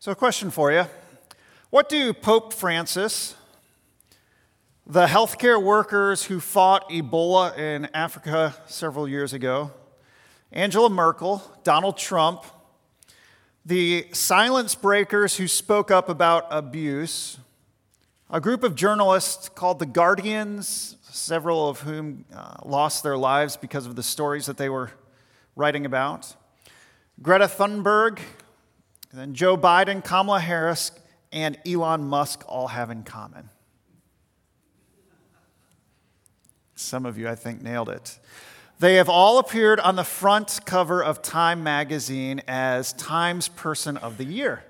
So, a question for you. What do Pope Francis, the healthcare workers who fought Ebola in Africa several years ago, Angela Merkel, Donald Trump, the silence breakers who spoke up about abuse, a group of journalists called the Guardians, several of whom uh, lost their lives because of the stories that they were writing about, Greta Thunberg, then Joe Biden, Kamala Harris, and Elon Musk all have in common. Some of you, I think, nailed it. They have all appeared on the front cover of Time magazine as Time's Person of the Year.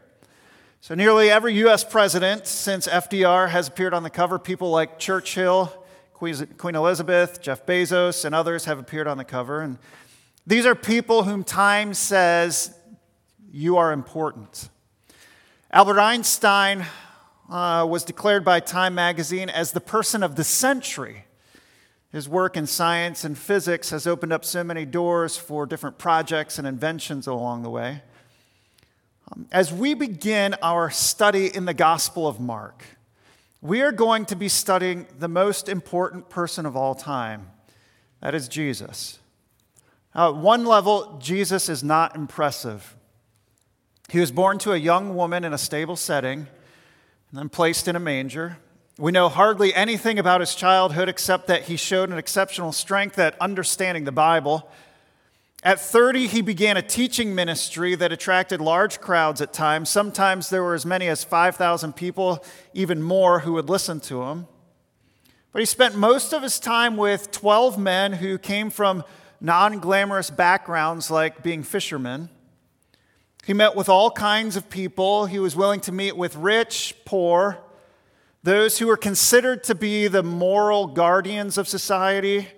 So, nearly every U.S. president since FDR has appeared on the cover. People like Churchill, Queen Elizabeth, Jeff Bezos, and others have appeared on the cover. And these are people whom Time says you are important. Albert Einstein uh, was declared by Time magazine as the person of the century. His work in science and physics has opened up so many doors for different projects and inventions along the way. Um, as we begin our study in the Gospel of Mark, we are going to be studying the most important person of all time. That is Jesus. At one level, Jesus is not impressive. He was born to a young woman in a stable setting and then placed in a manger. We know hardly anything about his childhood except that he showed an exceptional strength at understanding the Bible. At 30, he began a teaching ministry that attracted large crowds at times. Sometimes there were as many as 5,000 people, even more, who would listen to him. But he spent most of his time with 12 men who came from non glamorous backgrounds like being fishermen. He met with all kinds of people. He was willing to meet with rich, poor, those who were considered to be the moral guardians of society.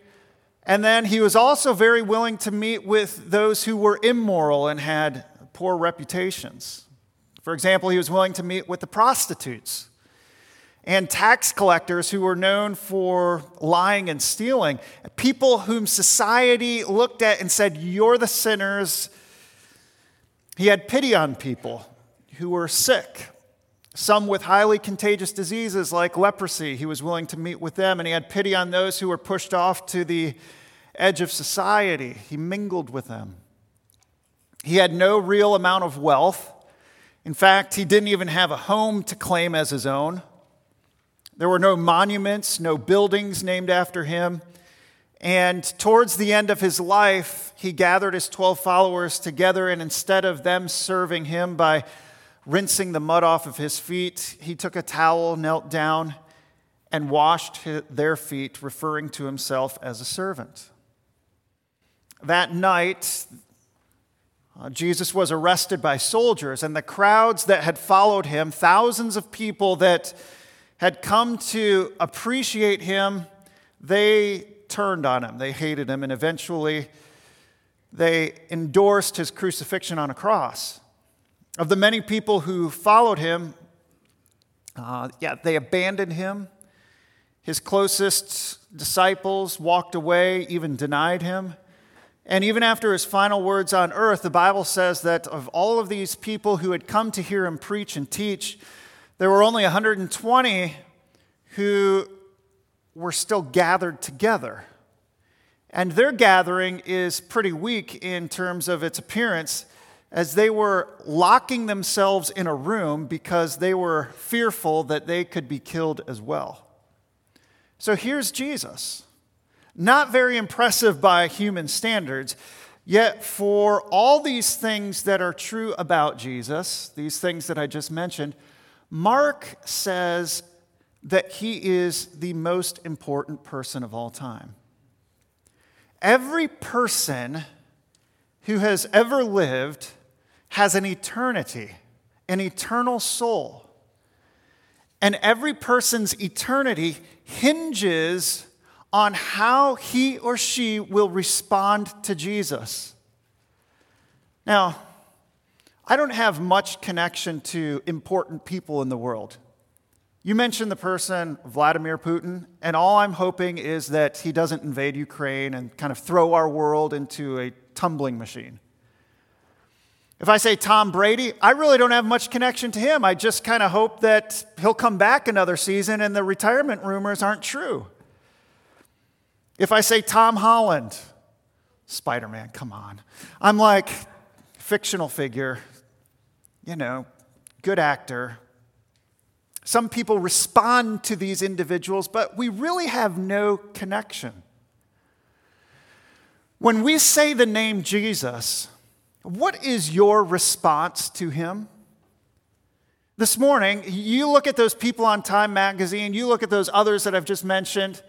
And then he was also very willing to meet with those who were immoral and had poor reputations. For example, he was willing to meet with the prostitutes and tax collectors who were known for lying and stealing, people whom society looked at and said, You're the sinners. He had pity on people who were sick some with highly contagious diseases like leprosy, he was willing to meet with them, and he had pity on those who were pushed off to the edge of society. He mingled with them. He had no real amount of wealth. In fact, he didn't even have a home to claim as his own. There were no monuments, no buildings named after him. And towards the end of his life, he gathered his 12 followers together, and instead of them serving him by rinsing the mud off of his feet, he took a towel, knelt down, and washed their feet, referring to himself as a servant. That night, uh, Jesus was arrested by soldiers, and the crowds that had followed him, thousands of people that had come to appreciate him, they turned on him. They hated him, and eventually they endorsed his crucifixion on a cross. Of the many people who followed him, uh, yeah, they abandoned him. His closest disciples walked away, even denied him. And even after his final words on earth, the Bible says that of all of these people who had come to hear him preach and teach, there were only 120 who were still gathered together. And their gathering is pretty weak in terms of its appearance as they were locking themselves in a room because they were fearful that they could be killed as well. So here's Jesus. Not very impressive by human standards, yet, for all these things that are true about Jesus, these things that I just mentioned, Mark says that he is the most important person of all time. Every person who has ever lived has an eternity, an eternal soul. And every person's eternity hinges on how he or she will respond to Jesus. Now, I don't have much connection to important people in the world. You mentioned the person Vladimir Putin, and all I'm hoping is that he doesn't invade Ukraine and kind of throw our world into a tumbling machine. If I say Tom Brady, I really don't have much connection to him. I just kind of hope that he'll come back another season and the retirement rumors aren't true. If I say Tom Holland, Spider Man, come on. I'm like, fictional figure, you know, good actor. Some people respond to these individuals, but we really have no connection. When we say the name Jesus, what is your response to him? This morning, you look at those people on Time magazine, you look at those others that I've just mentioned,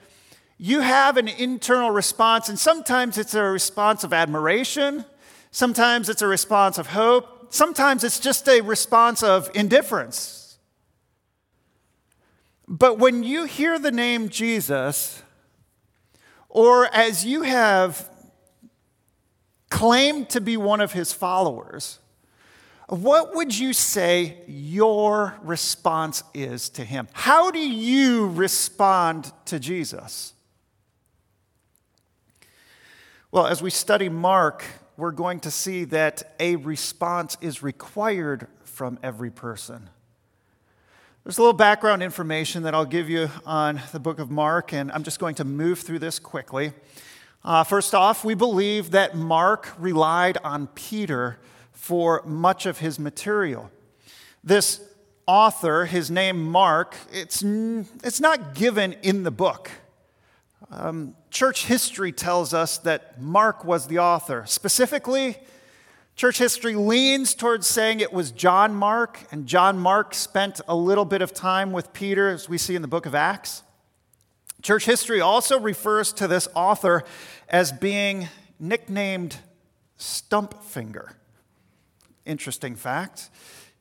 you have an internal response, and sometimes it's a response of admiration, sometimes it's a response of hope, sometimes it's just a response of indifference. But when you hear the name Jesus, or as you have claimed to be one of his followers, what would you say your response is to him? How do you respond to Jesus? Well, as we study Mark, we're going to see that a response is required from every person. There's a little background information that I'll give you on the book of Mark, and I'm just going to move through this quickly. Uh, first off, we believe that Mark relied on Peter for much of his material. This author, his name Mark, it's, it's not given in the book. Um, church history tells us that Mark was the author. Specifically, church history leans towards saying it was John Mark, and John Mark spent a little bit of time with Peter, as we see in the book of Acts. Church history also refers to this author as being nicknamed Stump Finger. Interesting fact.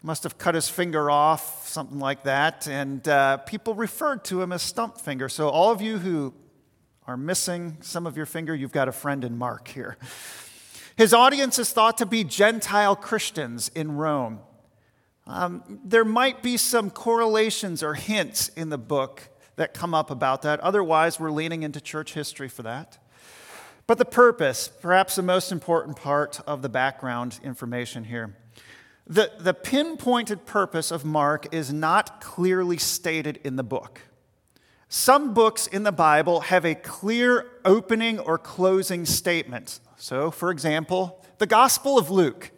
He must have cut his finger off, something like that, and uh, people referred to him as Stump Finger. So, all of you who are missing some of your finger, you've got a friend in Mark here. His audience is thought to be Gentile Christians in Rome. Um, there might be some correlations or hints in the book that come up about that. Otherwise, we're leaning into church history for that. But the purpose, perhaps the most important part of the background information here. The, the pinpointed purpose of Mark is not clearly stated in the book. Some books in the Bible have a clear opening or closing statement. So, for example, the Gospel of Luke.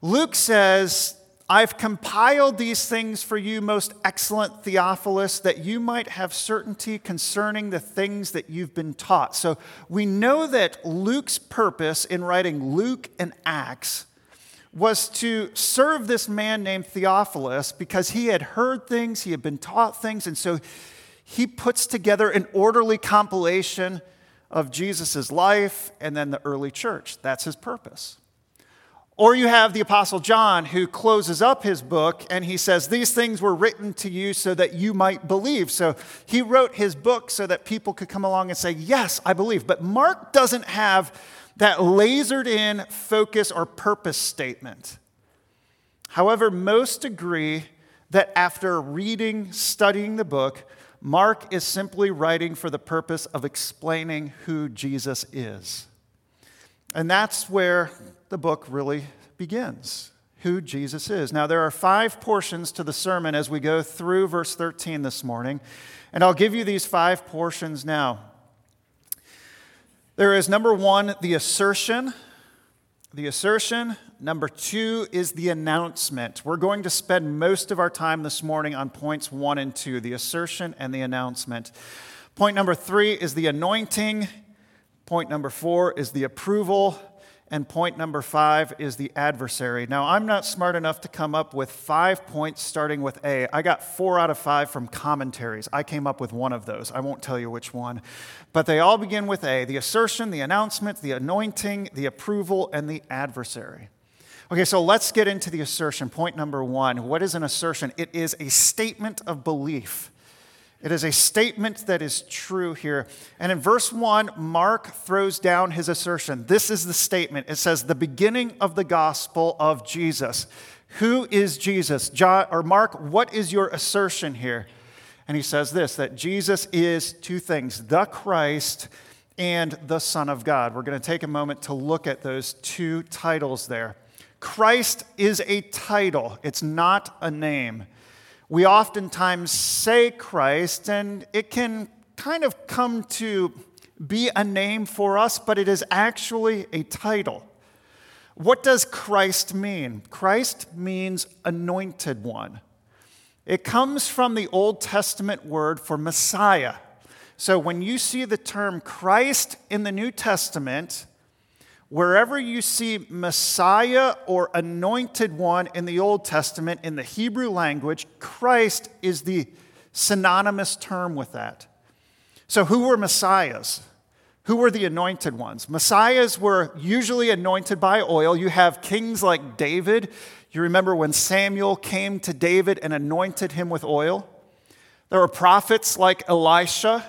Luke says, I've compiled these things for you, most excellent Theophilus, that you might have certainty concerning the things that you've been taught. So we know that Luke's purpose in writing Luke and Acts was to serve this man named Theophilus because he had heard things, he had been taught things, and so he puts together an orderly compilation of Jesus' life and then the early church. That's his purpose. Or you have the Apostle John who closes up his book and he says, These things were written to you so that you might believe. So he wrote his book so that people could come along and say, Yes, I believe. But Mark doesn't have that lasered in focus or purpose statement. However, most agree that after reading, studying the book, Mark is simply writing for the purpose of explaining who Jesus is. And that's where the book really begins who Jesus is. Now, there are five portions to the sermon as we go through verse 13 this morning, and I'll give you these five portions now. There is number one, the assertion. The assertion. Number two is the announcement. We're going to spend most of our time this morning on points one and two the assertion and the announcement. Point number three is the anointing. Point number four is the approval. And point number five is the adversary. Now, I'm not smart enough to come up with five points starting with A. I got four out of five from commentaries. I came up with one of those. I won't tell you which one. But they all begin with A the assertion, the announcement, the anointing, the approval, and the adversary. Okay, so let's get into the assertion. Point number one What is an assertion? It is a statement of belief. It is a statement that is true here. And in verse 1, Mark throws down his assertion. This is the statement. It says, The beginning of the gospel of Jesus. Who is Jesus? John, or Mark, what is your assertion here? And he says this that Jesus is two things the Christ and the Son of God. We're going to take a moment to look at those two titles there Christ is a title, it's not a name. We oftentimes say Christ, and it can kind of come to be a name for us, but it is actually a title. What does Christ mean? Christ means anointed one. It comes from the Old Testament word for Messiah. So when you see the term Christ in the New Testament, wherever you see Messiah or anointed one in the Old Testament in the Hebrew language, Christ is the synonymous term with that. So, who were Messiahs? Who were the anointed ones? Messiahs were usually anointed by oil. You have kings like David. You remember when Samuel came to David and anointed him with oil? There were prophets like Elisha.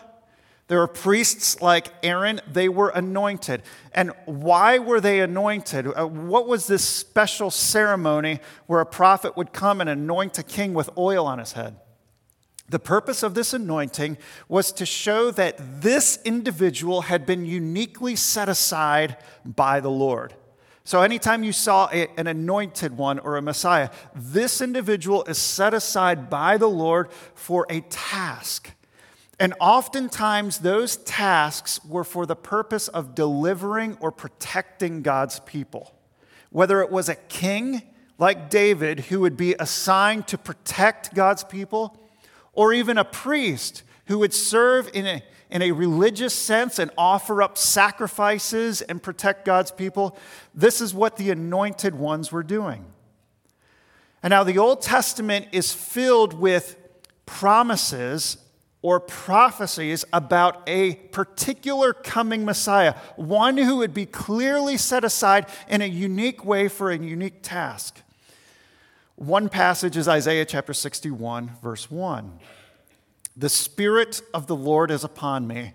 There were priests like Aaron. They were anointed. And why were they anointed? Uh, what was this special ceremony where a prophet would come and anoint a king with oil on his head? The purpose of this anointing was to show that this individual had been uniquely set aside by the Lord. So, anytime you saw an anointed one or a Messiah, this individual is set aside by the Lord for a task. And oftentimes, those tasks were for the purpose of delivering or protecting God's people. Whether it was a king like David who would be assigned to protect God's people, or even a priest who would serve in a, in a religious sense and offer up sacrifices and protect God's people. This is what the anointed ones were doing. And now the Old Testament is filled with promises or prophecies about a particular coming Messiah, one who would be clearly set aside in a unique way for a unique task. One passage is Isaiah chapter 61, verse 1. The Spirit of the Lord is upon me,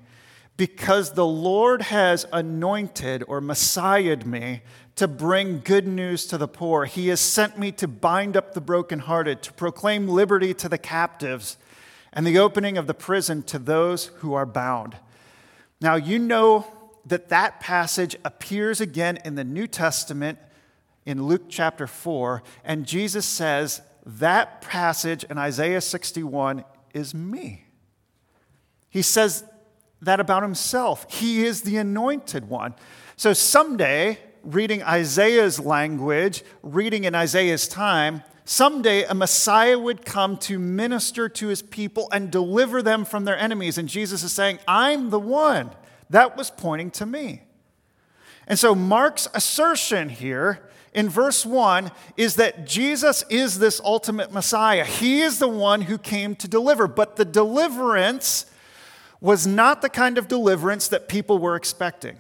because the Lord has anointed or messiahed me to bring good news to the poor. He has sent me to bind up the brokenhearted, to proclaim liberty to the captives, and the opening of the prison to those who are bound. Now, you know that that passage appears again in the New Testament in Luke chapter 4, and Jesus says that passage in Isaiah 61 is me. He says that about himself. He is the anointed one. So someday, reading Isaiah's language, reading in Isaiah's time, someday a Messiah would come to minister to his people and deliver them from their enemies. And Jesus is saying, I'm the one. That was pointing to me. And so Mark's assertion here in verse 1 is that Jesus is this ultimate Messiah. He is the one who came to deliver, but the deliverance was not the kind of deliverance that people were expecting.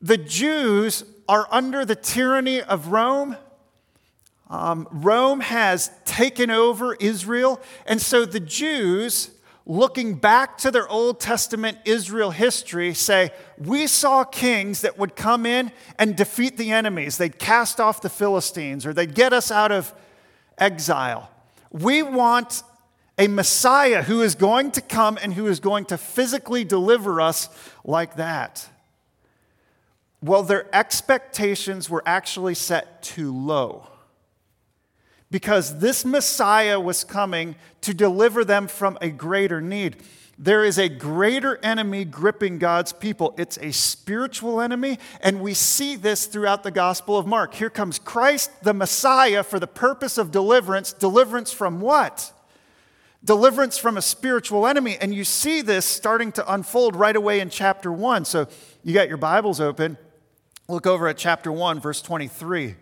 The Jews are under the tyranny of Rome. Um, Rome has taken over Israel, and so the Jews looking back to their Old Testament Israel history, say, We saw kings that would come in and defeat the enemies. They'd cast off the Philistines or they'd get us out of exile. We want a Messiah who is going to come and who is going to physically deliver us like that. Well, their expectations were actually set too low because this Messiah was coming to deliver them from a greater need. There is a greater enemy gripping God's people. It's a spiritual enemy, and we see this throughout the Gospel of Mark. Here comes Christ, the Messiah, for the purpose of deliverance. Deliverance from what? Deliverance from a spiritual enemy. And you see this starting to unfold right away in chapter 1. So you got your Bibles open. Look over at chapter 1, verse 23.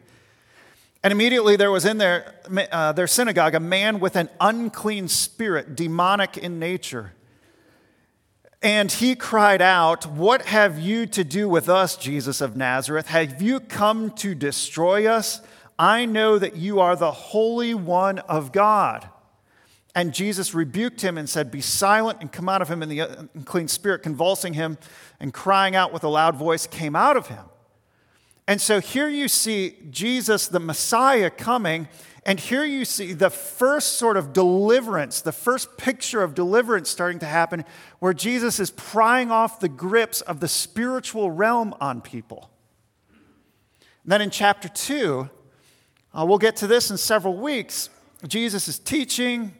And immediately there was in their, uh, their synagogue a man with an unclean spirit, demonic in nature. And he cried out, What have you to do with us, Jesus of Nazareth? Have you come to destroy us? I know that you are the Holy One of God. And Jesus rebuked him and said, Be silent and come out of him. And the unclean spirit, convulsing him and crying out with a loud voice, came out of him. And so here you see Jesus, the Messiah, coming, and here you see the first sort of deliverance, the first picture of deliverance starting to happen, where Jesus is prying off the grips of the spiritual realm on people. And then in chapter 2, Uh, we'll get to this in several weeks. Jesus is teaching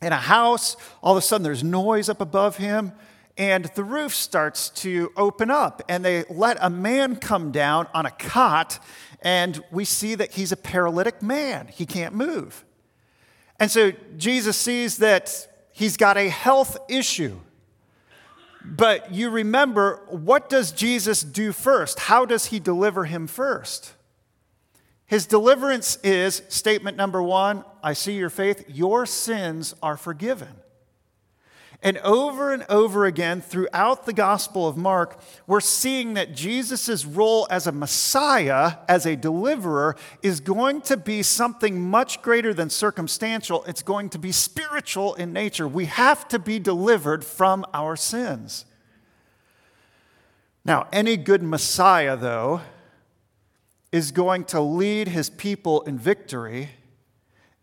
in a house. All of a sudden, there's noise up above him, and the roof starts to open up, and they let a man come down on a cot, and we see that he's a paralytic man. He can't move. And so Jesus sees that he's got a health issue. But you remember, what does Jesus do first? How does he deliver him first? His deliverance is statement number one I see your faith, your sins are forgiven. And over and over again throughout the Gospel of Mark, we're seeing that Jesus' role as a Messiah, as a deliverer, is going to be something much greater than circumstantial. It's going to be spiritual in nature. We have to be delivered from our sins. Now, any good Messiah, though, is going to lead his people in victory.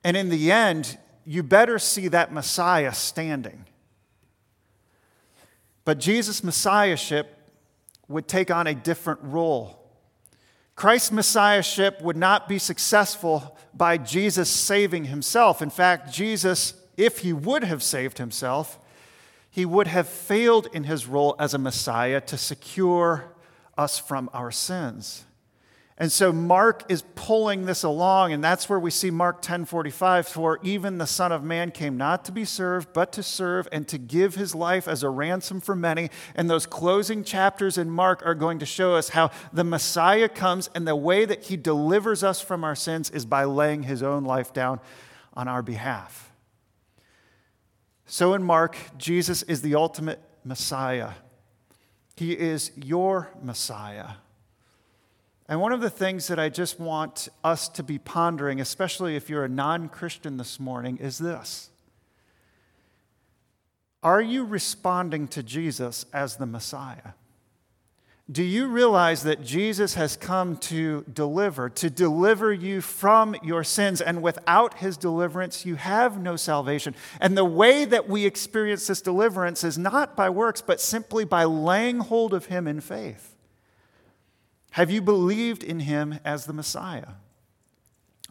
And in the end, you better see that Messiah standing. But Jesus' messiahship would take on a different role. Christ's messiahship would not be successful by Jesus saving himself. In fact, Jesus, if he would have saved himself, he would have failed in his role as a Messiah to secure us from our sins. And so Mark is pulling this along, and that's where we see Mark 10:45, for even the Son of Man came not to be served, but to serve and to give his life as a ransom for many. And those closing chapters in Mark are going to show us how the Messiah comes, and the way that he delivers us from our sins is by laying his own life down on our behalf. So in Mark, Jesus is the ultimate Messiah. He is your Messiah. And one of the things that I just want us to be pondering, especially if you're a non Christian this morning, is this Are you responding to Jesus as the Messiah? Do you realize that Jesus has come to deliver, to deliver you from your sins? And without his deliverance, you have no salvation. And the way that we experience this deliverance is not by works, but simply by laying hold of him in faith. Have you believed in him as the Messiah?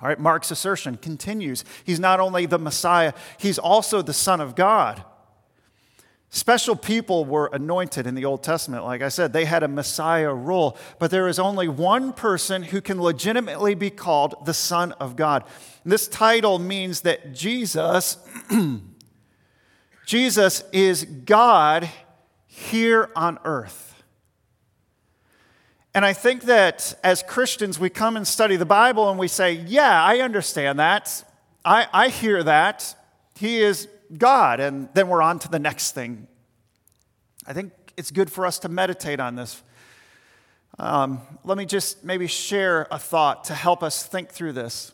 All right, Mark's assertion continues. He's not only the Messiah, he's also the Son of God. Special people were anointed in the Old Testament. Like I said, they had a Messiah role, but there is only one person who can legitimately be called the Son of God. This title means that Jesus, Jesus is God here on earth. And I think that as Christians, we come and study the Bible and we say, Yeah, I understand that. I, I hear that. He is God. And then we're on to the next thing. I think it's good for us to meditate on this. Um, let me just maybe share a thought to help us think through this.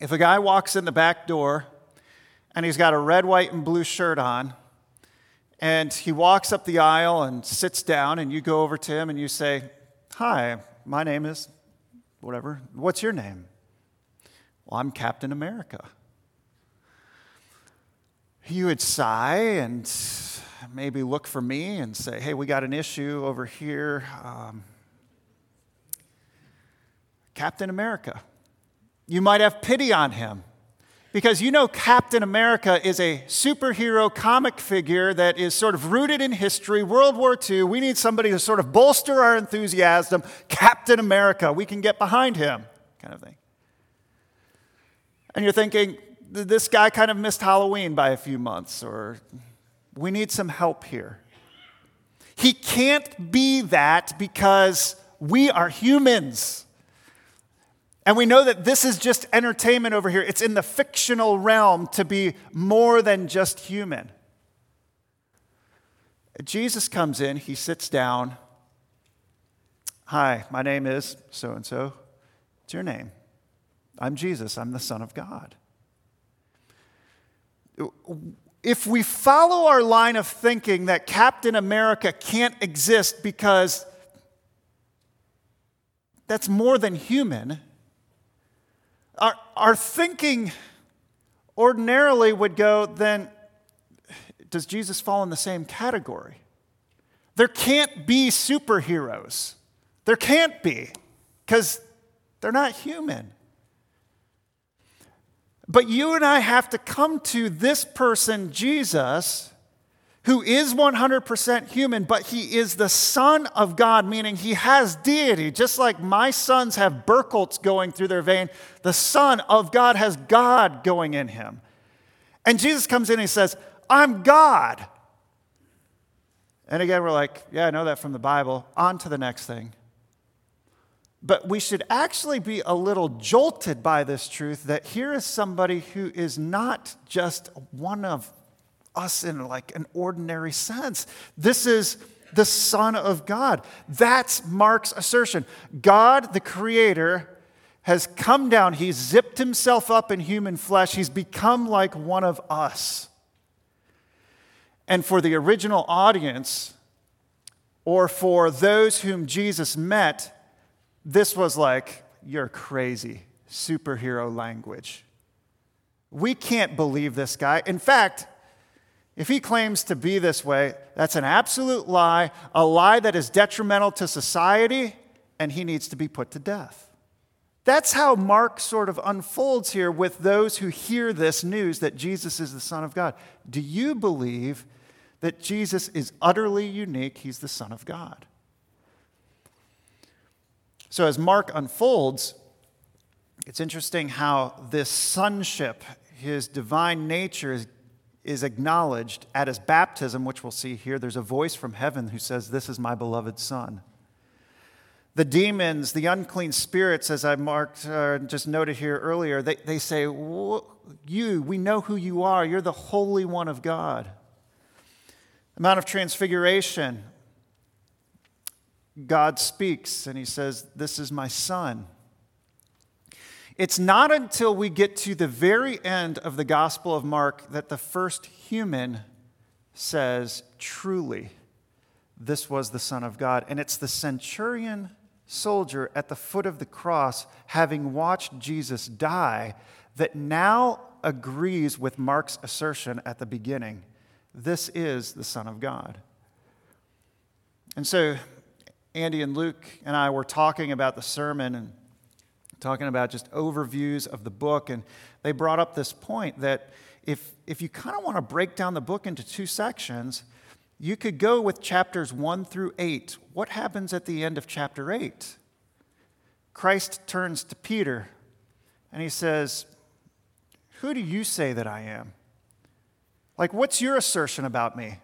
If a guy walks in the back door and he's got a red, white, and blue shirt on, and he walks up the aisle and sits down, and you go over to him and you say, Hi, my name is whatever. What's your name? Well, I'm Captain America. You would sigh and maybe look for me and say, Hey, we got an issue over here. Um, Captain America. You might have pity on him because you know Captain America is a superhero comic figure that is sort of rooted in history, World War II. We need somebody to sort of bolster our enthusiasm. Captain America, we can get behind him, kind of thing. And you're thinking, this guy kind of missed Halloween by a few months, or we need some help here. He can't be that because we are humans. And we know that this is just entertainment over here. It's in the fictional realm to be more than just human. Jesus comes in, he sits down. Hi, my name is so and so. What's your name? I'm Jesus, I'm the Son of God. If we follow our line of thinking that Captain America can't exist because that's more than human, our, our thinking ordinarily would go, then does Jesus fall in the same category? There can't be superheroes. There can't be, because they're not human. But you and I have to come to this person, Jesus, who is 100% human, but he is the Son of God, meaning he has deity. Just like my sons have Burkholz going through their vein, the Son of God has God going in him. And Jesus comes in and he says, I'm God. And again, we're like, yeah, I know that from the Bible. On to the next thing. But we should actually be a little jolted by this truth that here is somebody who is not just one of us in like an ordinary sense. This is the Son of God. That's Mark's assertion. God, the Creator, has come down. He's zipped himself up in human flesh. He's become like one of us. And for the original audience, or for those whom Jesus met, this was like, you're crazy, superhero language. We can't believe this guy. In fact, if he claims to be this way, that's an absolute lie, a lie that is detrimental to society, and he needs to be put to death. That's how Mark sort of unfolds here with those who hear this news that Jesus is the Son of God. Do you believe that Jesus is utterly unique. He's the Son of God. So, as Mark unfolds, it's interesting how this sonship, his divine nature, is, is acknowledged at his baptism, which we'll see here. There's a voice from heaven who says, This is my beloved Son. The demons, the unclean spirits, as I marked, uh, just noted here earlier, they, they say, You, we know who you are. You're the Holy One of God. The Mount of Transfiguration, God speaks and he says, This is my son. It's not until we get to the very end of the Gospel of Mark that the first human says, Truly, this was the Son of God. And it's the centurion soldier at the foot of the cross, having watched Jesus die, that now agrees with Mark's assertion at the beginning this is the Son of God. And so, Andy and Luke and I were talking about the sermon and talking about just overviews of the book, and they brought up this point that if, if you kind of want to break down the book into two sections, you could go with chapters 1 through 8. What happens at the end of chapter 8? Christ turns to Peter and he says, Who do you say that I am? Like, what's your assertion about me?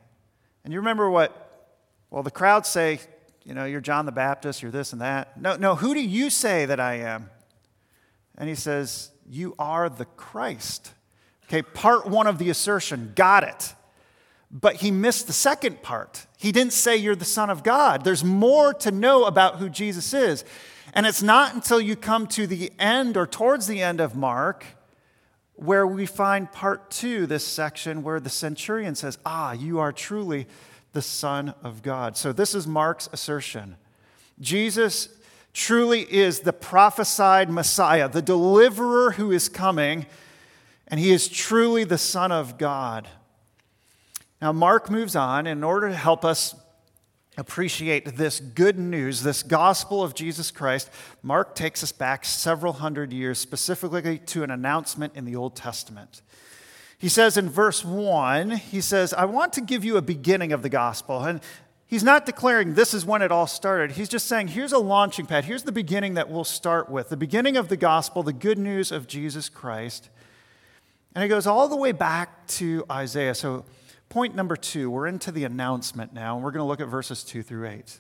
And you remember what, well, the crowd say, you know, you're John the Baptist, you're this and that. No, no, who do you say that I am? And he says, You are the Christ. Okay, part one of the assertion, got it. But he missed the second part. He didn't say you're the Son of God. There's more to know about who Jesus is. And it's not until you come to the end or towards the end of Mark where we find part two, this section where the centurion says, Ah, you are truly the Son of God. So this is Mark's assertion. Jesus truly is the prophesied Messiah, the deliverer who is coming, and he is truly the Son of God. Now, Mark moves on in order to help us appreciate this good news, this gospel of Jesus Christ, Mark takes us back several hundred years, specifically to an announcement in the Old Testament. He says in verse 1, he says, I want to give you a beginning of the gospel. And he's not declaring this is when it all started. He's just saying, here's a launching pad. Here's the beginning that we'll start with the beginning of the gospel, the good news of Jesus Christ. And it goes all the way back to Isaiah. So Point number two, we're into the announcement now, and we're going to look at verses two through eight.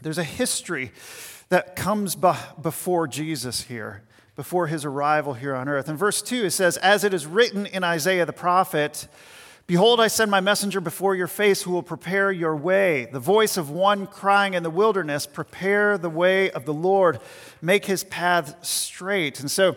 There's a history that comes before Jesus here, before his arrival here on earth. In verse 2, it says, As it is written in Isaiah the prophet, Behold, I send my messenger before your face who will prepare your way. The voice of one crying in the wilderness, Prepare the way of the Lord, make his path straight. And so,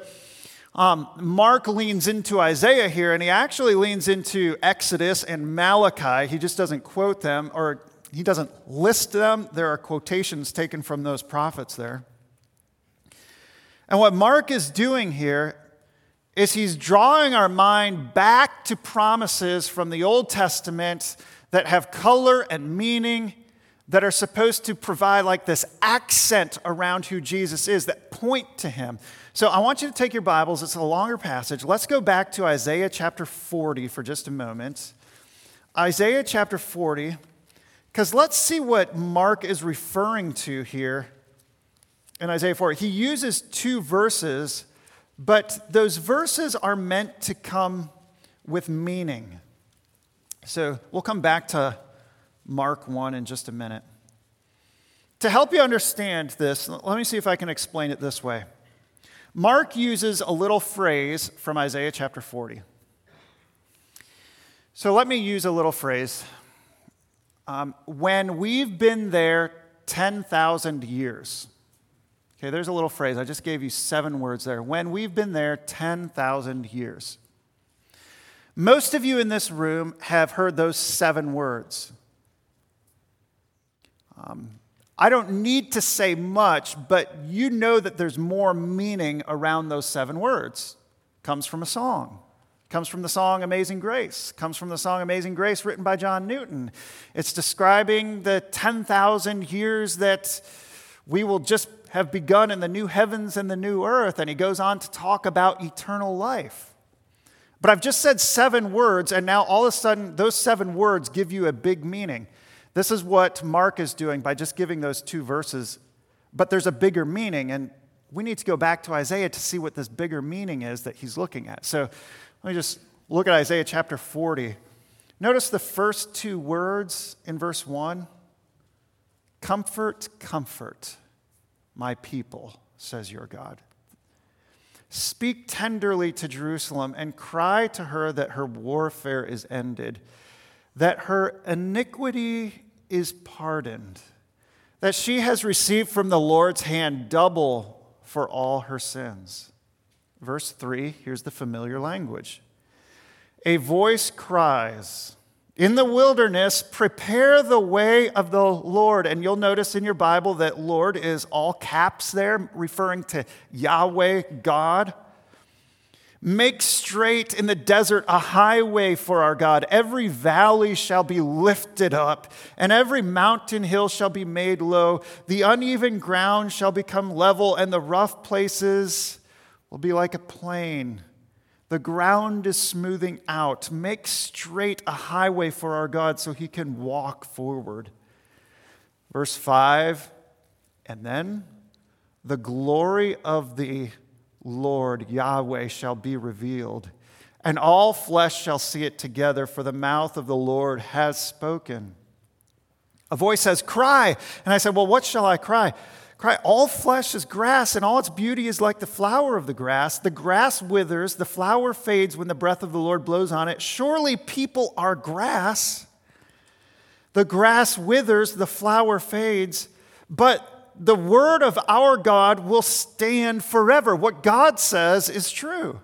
um, Mark leans into Isaiah here, and he actually leans into Exodus and Malachi. He just doesn't quote them, or he doesn't list them. There are quotations taken from those prophets there. And what Mark is doing here is he's drawing our mind back to promises from the Old Testament that have color and meaning that are supposed to provide like this accent around who Jesus is that point to him. So I want you to take your Bibles. It's a longer passage. Let's go back to Isaiah chapter 40 for just a moment. Isaiah chapter 40, because let's see what Mark is referring to here in Isaiah 40. He uses two verses, but those verses are meant to come with meaning. So we'll come back to Mark 1 in just a minute. To help you understand this, let me see if I can explain it this way. Mark uses a little phrase from Isaiah chapter 40. So let me use a little phrase. Um, when we've been there 10,000 years. Okay, there's a little phrase. I just gave you seven words there. When we've been there 10,000 years. Most of you in this room have heard those seven words. Um, I don't need to say much, but you know that there's more meaning around those seven words. Comes from a song. Comes from the song Amazing Grace. Comes from the song Amazing Grace written by John Newton. It's describing the 10,000 years that we will just have begun in the new heavens and the new earth. And he goes on to talk about eternal life. But I've just said seven words, and now all of a sudden, those seven words give you a big meaning. This is what Mark is doing by just giving those two verses. But there's a bigger meaning, and we need to go back to Isaiah to see what this bigger meaning is that he's looking at. So let me just look at Isaiah chapter 40. Notice the first two words in verse 1 Comfort, comfort my people, says your God. Speak tenderly to Jerusalem and cry to her that her warfare is ended, that her iniquity is pardoned, that she has received from the Lord's hand double for all her sins. Verse 3, here's the familiar language. A voice cries, in the wilderness, prepare the way of the Lord. And you'll notice in your Bible that Lord is all caps there, referring to Yahweh, God. Make straight in the desert a highway for our God. Every valley shall be lifted up, and every mountain hill shall be made low. The uneven ground shall become level, and the rough places will be like a plain. The ground is smoothing out. Make straight a highway for our God so he can walk forward. Verse 5 And then the glory of the Lord Yahweh shall be revealed, and all flesh shall see it together, for the mouth of the Lord has spoken. A voice says, Cry. And I said, Well, what shall I cry? Cry, all flesh is grass, and all its beauty is like the flower of the grass. The grass withers, the flower fades when the breath of the Lord blows on it. Surely people are grass. The grass withers, the flower fades, but the word of our God will stand forever. What God says is true.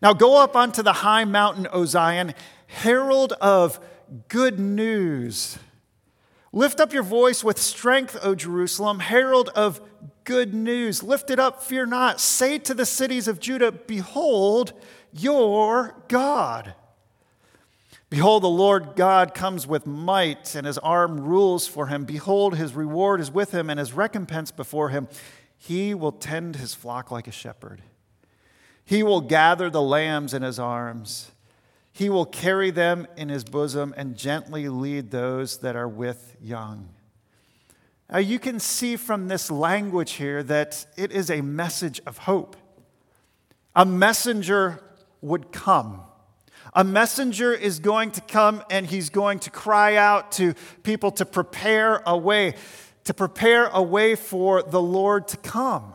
Now go up onto the high mountain, O Zion, herald of good news. Lift up your voice with strength, O Jerusalem, herald of good news. Lift it up, fear not. Say to the cities of Judah, Behold your God. Behold, the Lord God comes with might, and his arm rules for him. Behold, his reward is with him, and his recompense before him. He will tend his flock like a shepherd. He will gather the lambs in his arms he will carry them in his bosom and gently lead those that are with young. Now, you can see from this language here that it is a message of hope. A messenger would come. A messenger is going to come and he's going to cry out to people to prepare a way, to prepare a way for the Lord to come.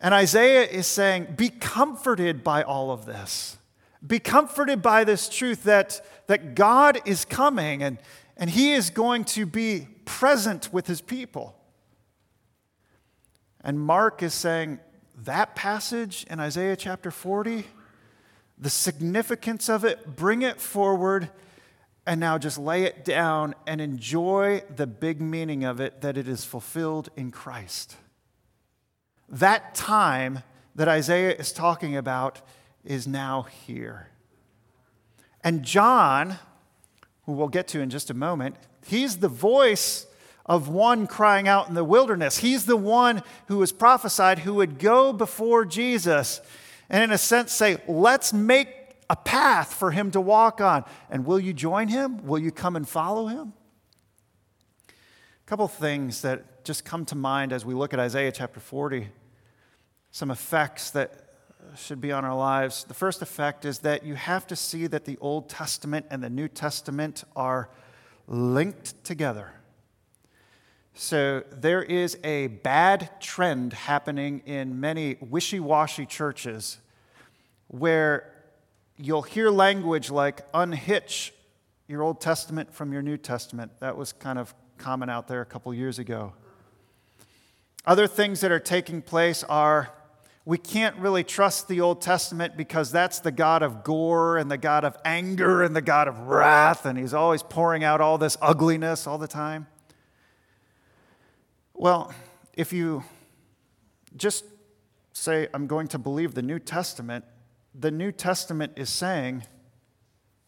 And Isaiah is saying, Be comforted by all of this. Be comforted by this truth that, that God is coming and, and He is going to be present with His people. And Mark is saying that passage in Isaiah chapter 40, the significance of it, bring it forward, and now just lay it down and enjoy the big meaning of it that it is fulfilled in Christ. That time that Isaiah is talking about is now here. And John, who we'll get to in just a moment, he's the voice of one crying out in the wilderness. He's the one who was prophesied who would go before Jesus and, in a sense, say, Let's make a path for him to walk on. And will you join him? Will you come and follow him? A couple things that just come to mind as we look at Isaiah chapter 40, some effects that should be on our lives. The first effect is that you have to see that the Old Testament and the New Testament are linked together. So there is a bad trend happening in many wishy washy churches where you'll hear language like unhitch your Old Testament from your New Testament. That was kind of common out there a couple years ago. Other things that are taking place are we can't really trust the Old Testament because that's the God of gore and the God of anger and the God of wrath, and He's always pouring out all this ugliness all the time. Well, if you just say, I'm going to believe the New Testament, the New Testament is saying,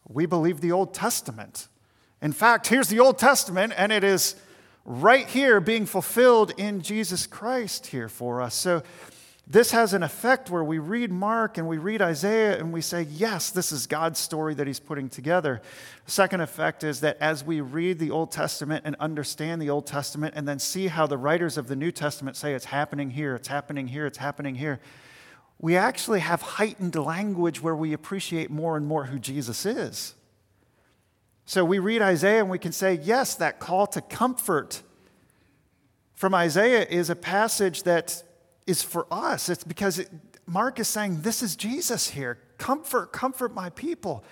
we believe the Old Testament. In fact, here's the Old Testament, and it is right here being fulfilled in Jesus Christ here for us. So, this has an effect where we read Mark and we read Isaiah and we say, yes, this is God's story that he's putting together. The second effect is that as we read the Old Testament and understand the Old Testament and then see how the writers of the New Testament say it's happening here, it's happening here, it's happening here, we actually have heightened language where we appreciate more and more who Jesus is. So we read Isaiah and we can say, yes, that call to comfort from Isaiah is a passage that is for us. It's because it, Mark is saying, This is Jesus here. Comfort, comfort my people.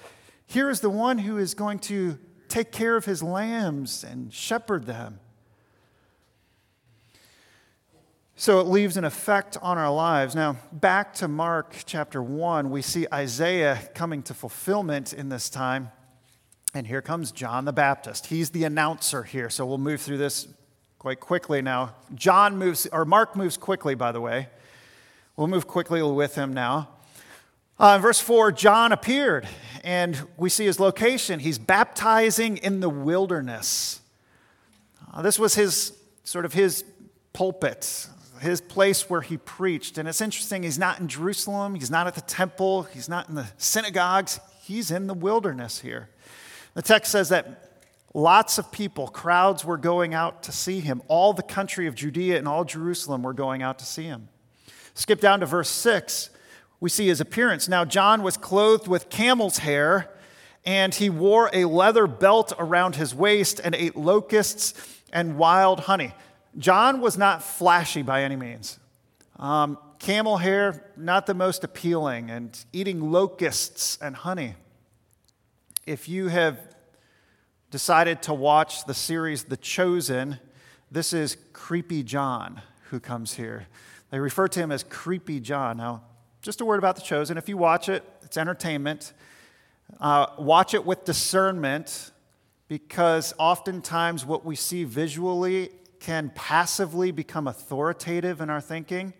Here is the one who is going to take care of his lambs and shepherd them. So it leaves an effect on our lives. Now, back to Mark chapter 1, we see Isaiah coming to fulfillment in this time. And here comes John the Baptist. He's the announcer here. So we'll move through this quite quickly now. John moves, or Mark moves quickly, by the way. We'll move quickly with him now. Uh, in verse 4, John appeared, and we see his location. He's baptizing in the wilderness. Uh, this was his sort of his pulpit, his place where he preached. And it's interesting, he's not in Jerusalem, he's not at the temple, he's not in the synagogues, he's in the wilderness here. The text says that Lots of people, crowds were going out to see him. All the country of Judea and all Jerusalem were going out to see him. Skip down to verse 6. We see his appearance. Now, John was clothed with camel's hair, and he wore a leather belt around his waist and ate locusts and wild honey. John was not flashy by any means. Um, camel hair, not the most appealing, and eating locusts and honey. If you have decided to watch the series The Chosen, this is Creepy John who comes here. They refer to him as Creepy John. Now, just a word about The Chosen. If you watch it, it's entertainment. Uh, watch it with discernment because oftentimes what we see visually can passively become authoritative in our thinking.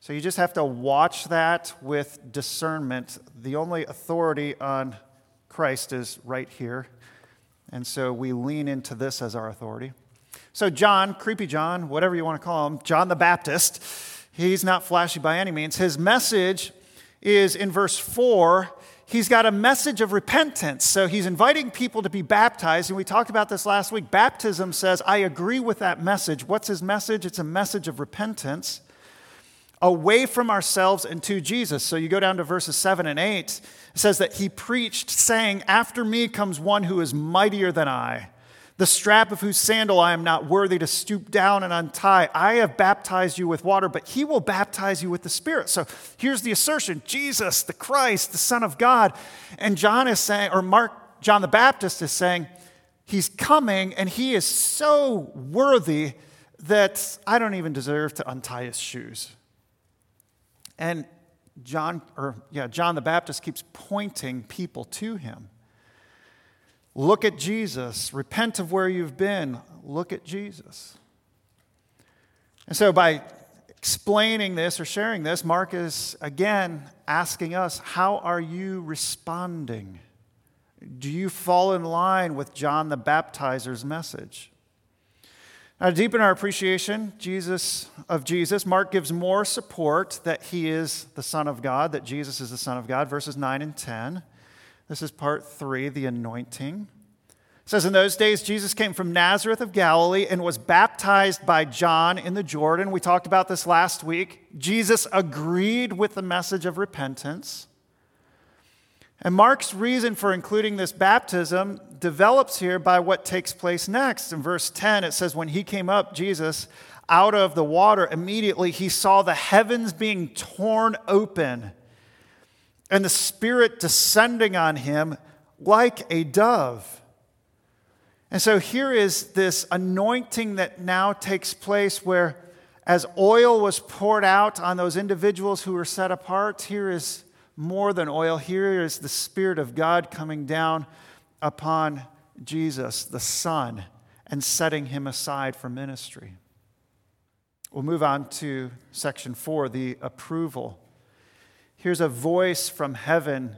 So you just have to watch that with discernment. The only authority on Christ is right here. And so we lean into this as our authority. So, John, creepy John, whatever you want to call him, John the Baptist, he's not flashy by any means. His message is in verse 4 he's got a message of repentance. So he's inviting people to be baptized. And we talked about this last week. Baptism says, I agree with that message. What's his message? It's a message of repentance away from ourselves and to Jesus. So you go down to verses 7 and 8. It says that he preached, saying, After me comes one who is mightier than I, the strap of whose sandal I am not worthy to stoop down and untie. I have baptized you with water, but he will baptize you with the Spirit. So here's the assertion Jesus, the Christ, the Son of God. And John is saying, or Mark, John the Baptist is saying, He's coming and he is so worthy that I don't even deserve to untie his shoes. And John, or yeah, John the Baptist keeps pointing people to him. Look at Jesus. Repent of where you've been. Look at Jesus. And so, by explaining this or sharing this, Mark is again asking us how are you responding? Do you fall in line with John the Baptizer's message? Now, to deepen our appreciation Jesus of Jesus, Mark gives more support that he is the Son of God, that Jesus is the Son of God, verses 9 and 10. This is part three, the anointing. It says, In those days, Jesus came from Nazareth of Galilee and was baptized by John in the Jordan. We talked about this last week. Jesus agreed with the message of repentance. And Mark's reason for including this baptism develops here by what takes place next. In verse 10, it says, When he came up, Jesus, out of the water, immediately he saw the heavens being torn open and the Spirit descending on him like a dove. And so here is this anointing that now takes place where, as oil was poured out on those individuals who were set apart, here is more than oil. Here is the Spirit of God coming down upon Jesus, the Son, and setting him aside for ministry. We'll move on to section four the approval. Here's a voice from heaven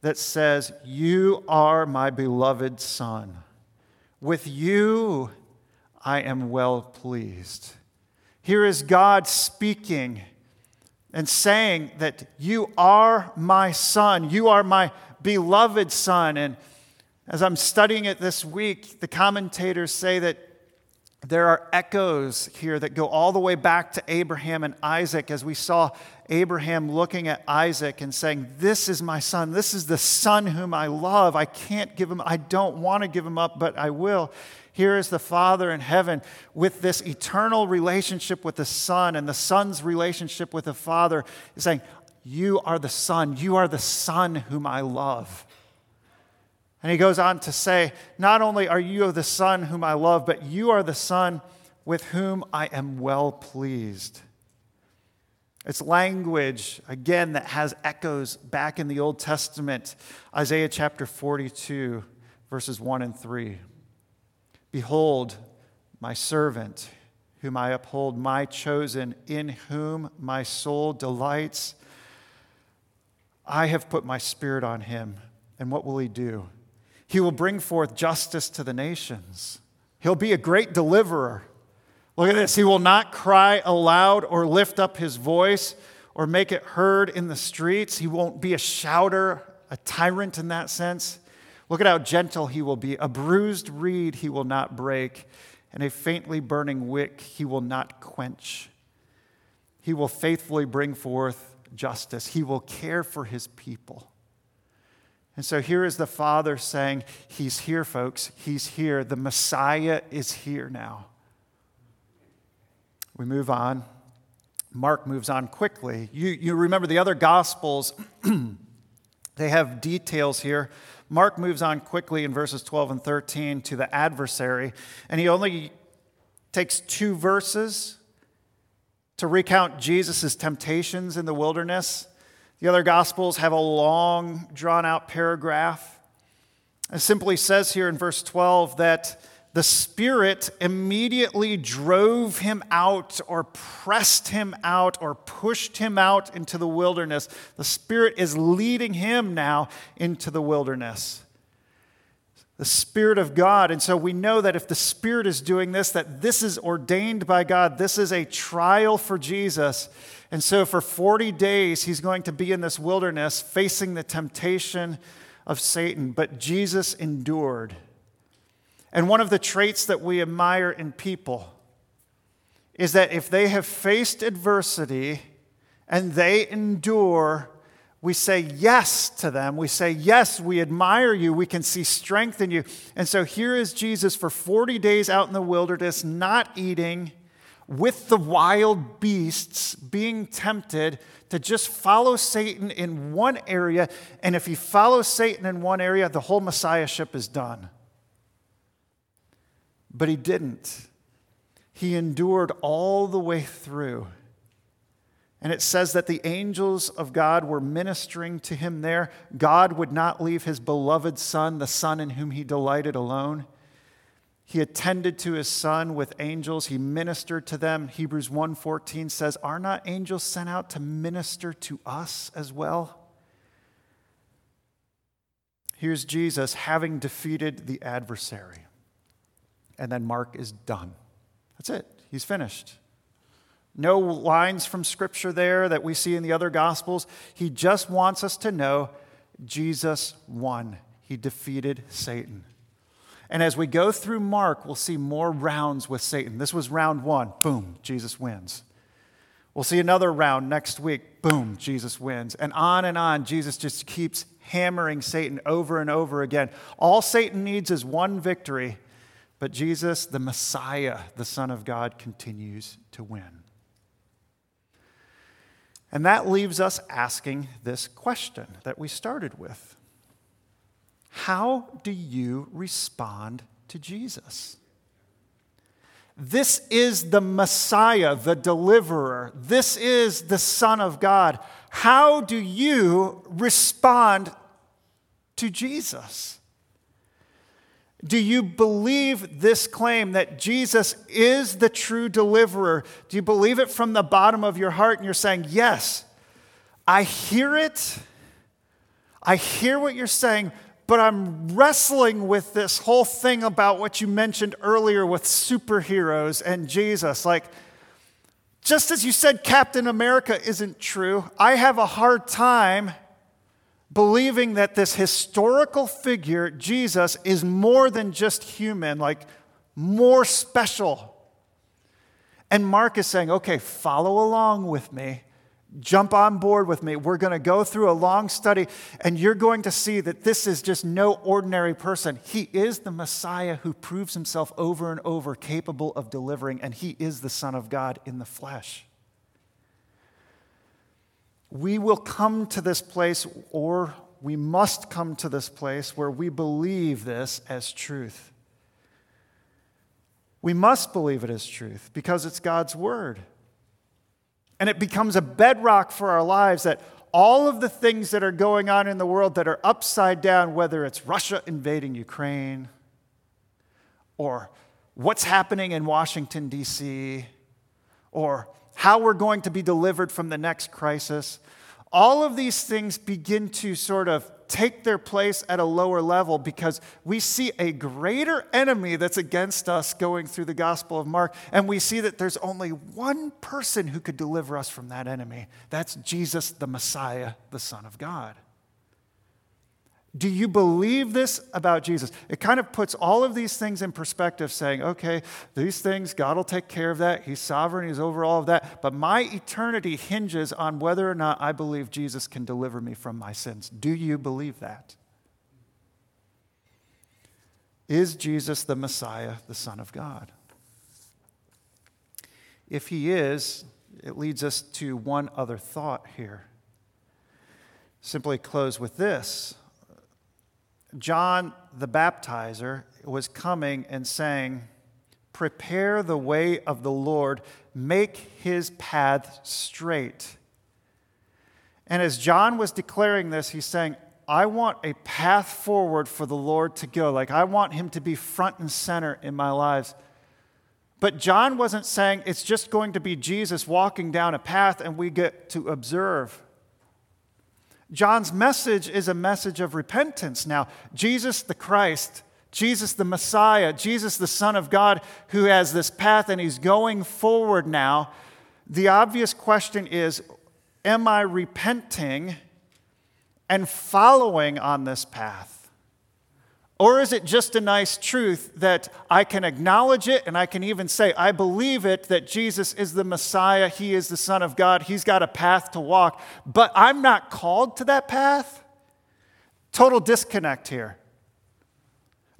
that says, You are my beloved Son. With you I am well pleased. Here is God speaking and saying that you are my son, you are my beloved son. And as I'm studying it this week, the commentators say that there are echoes here that go all the way back to Abraham and Isaac, as we saw Abraham looking at Isaac and saying, This is my son. This is the son whom I love. I can't give him, I don't want to give him up, but I will. Here is the Father in heaven with this eternal relationship with the Son and the Son's relationship with the Father, saying, You are the Son. You are the Son whom I love. And he goes on to say, Not only are you the Son whom I love, but you are the Son with whom I am well pleased. It's language, again, that has echoes back in the Old Testament, Isaiah chapter 42, verses 1 and 3. Behold, my servant, whom I uphold, my chosen, in whom my soul delights. I have put my spirit on him. And what will he do? He will bring forth justice to the nations. He'll be a great deliverer. Look at this. He will not cry aloud or lift up his voice or make it heard in the streets. He won't be a shouter, a tyrant in that sense. Look at how gentle he will be. A bruised reed he will not break, and a faintly burning wick he will not quench. He will faithfully bring forth justice. He will care for his people. And so here is the Father saying, He's here, folks. He's here. The Messiah is here now. We move on. Mark moves on quickly. You, you remember the other Gospels, they have details here Mark moves on quickly in verses 12 and 13 to the adversary, and he only takes two verses to recount Jesus' temptations in the wilderness. The other Gospels have a long, drawn out paragraph. It simply says here in verse 12 that the Spirit immediately drove him out or pressed him out or pushed him out into the wilderness. The Spirit is leading him now into the wilderness. The Spirit of God. And so we know that if the Spirit is doing this, that this is ordained by God. This is a trial for Jesus. And so for 40 days, he's going to be in this wilderness facing the temptation of Satan. But Jesus endured. And one of the traits that we admire in people is that if they have faced adversity and they endure, we say yes to them. We say, Yes, we admire you. We can see strength in you. And so here is Jesus for 40 days out in the wilderness, not eating, with the wild beasts, being tempted to just follow Satan in one area. And if he follows Satan in one area, the whole messiahship is done. But he didn't. He endured all the way through. And it says that the angels of God were ministering to him there. God would not leave his beloved son, the son in whom he delighted, alone. He attended to his son with angels. He ministered to them. Hebrews 1:14 says, "Are not angels sent out to minister to us as well?" Here's Jesus having defeated the adversary. And then Mark is done. That's it. He's finished. No lines from Scripture there that we see in the other Gospels. He just wants us to know Jesus won. He defeated Satan. And as we go through Mark, we'll see more rounds with Satan. This was round one. Boom, Jesus wins. We'll see another round next week. Boom, Jesus wins. And on and on, Jesus just keeps hammering Satan over and over again. All Satan needs is one victory, but Jesus, the Messiah, the Son of God, continues to win. And that leaves us asking this question that we started with How do you respond to Jesus? This is the Messiah, the deliverer. This is the Son of God. How do you respond to Jesus? Do you believe this claim that Jesus is the true deliverer? Do you believe it from the bottom of your heart and you're saying, Yes, I hear it. I hear what you're saying, but I'm wrestling with this whole thing about what you mentioned earlier with superheroes and Jesus. Like, just as you said Captain America isn't true, I have a hard time believing that this historical figure, Jesus, is more than just human, like more special. And Mark is saying, okay, follow along with me. Jump on board with me. We're going to go through a long study, and you're going to see that this is just no ordinary person. He is the Messiah who proves himself over and over capable of delivering, and he is the Son of God in the flesh we will come to this place, or we must come to this place where we believe this as truth. We must believe it as truth because it's God's word. And it becomes a bedrock for our lives that all of the things that are going on in the world that are upside down, whether it's Russia invading Ukraine or what's happening in Washington, D.C., or how we're going to be delivered from the next crisis. All of these things begin to sort of take their place at a lower level because we see a greater enemy that's against us going through the Gospel of Mark, and we see that there's only one person who could deliver us from that enemy. That's Jesus, the Messiah, the Son of God. Do you believe this about Jesus? It kind of puts all of these things in perspective, saying, okay, these things, God will take care of that. He's sovereign, He's over all of that. But my eternity hinges on whether or not I believe Jesus can deliver me from my sins. Do you believe that? Is Jesus the Messiah, the Son of God? If He is, it leads us to one other thought here. Simply close with this John the baptizer was coming and saying, Prepare the way of the Lord, make his path straight. And as John was declaring this, he's saying, I want a path forward for the Lord to go. Like, I want him to be front and center in my lives. But John wasn't saying it's just going to be Jesus walking down a path and we get to observe. John's message is a message of repentance. Now, Jesus the Christ, Jesus the Messiah, Jesus the Son of God, who has this path and he's going forward now, the obvious question is Am I repenting and following on this path? Or is it just a nice truth that I can acknowledge it and I can even say, I believe it that Jesus is the Messiah, He is the Son of God, He's got a path to walk, but I'm not called to that path? Total disconnect here.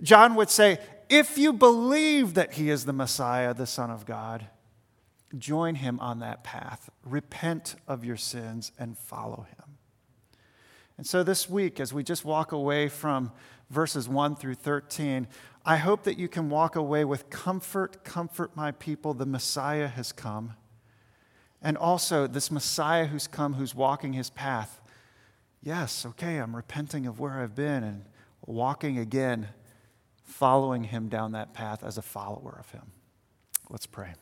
John would say, if you believe that He is the Messiah, the Son of God, join Him on that path. Repent of your sins and follow Him. And so this week, as we just walk away from verses 1 through 13, I hope that you can walk away with comfort, comfort my people, the Messiah has come. And also, this Messiah who's come, who's walking his path. Yes, okay, I'm repenting of where I've been and walking again, following him down that path as a follower of him. Let's pray.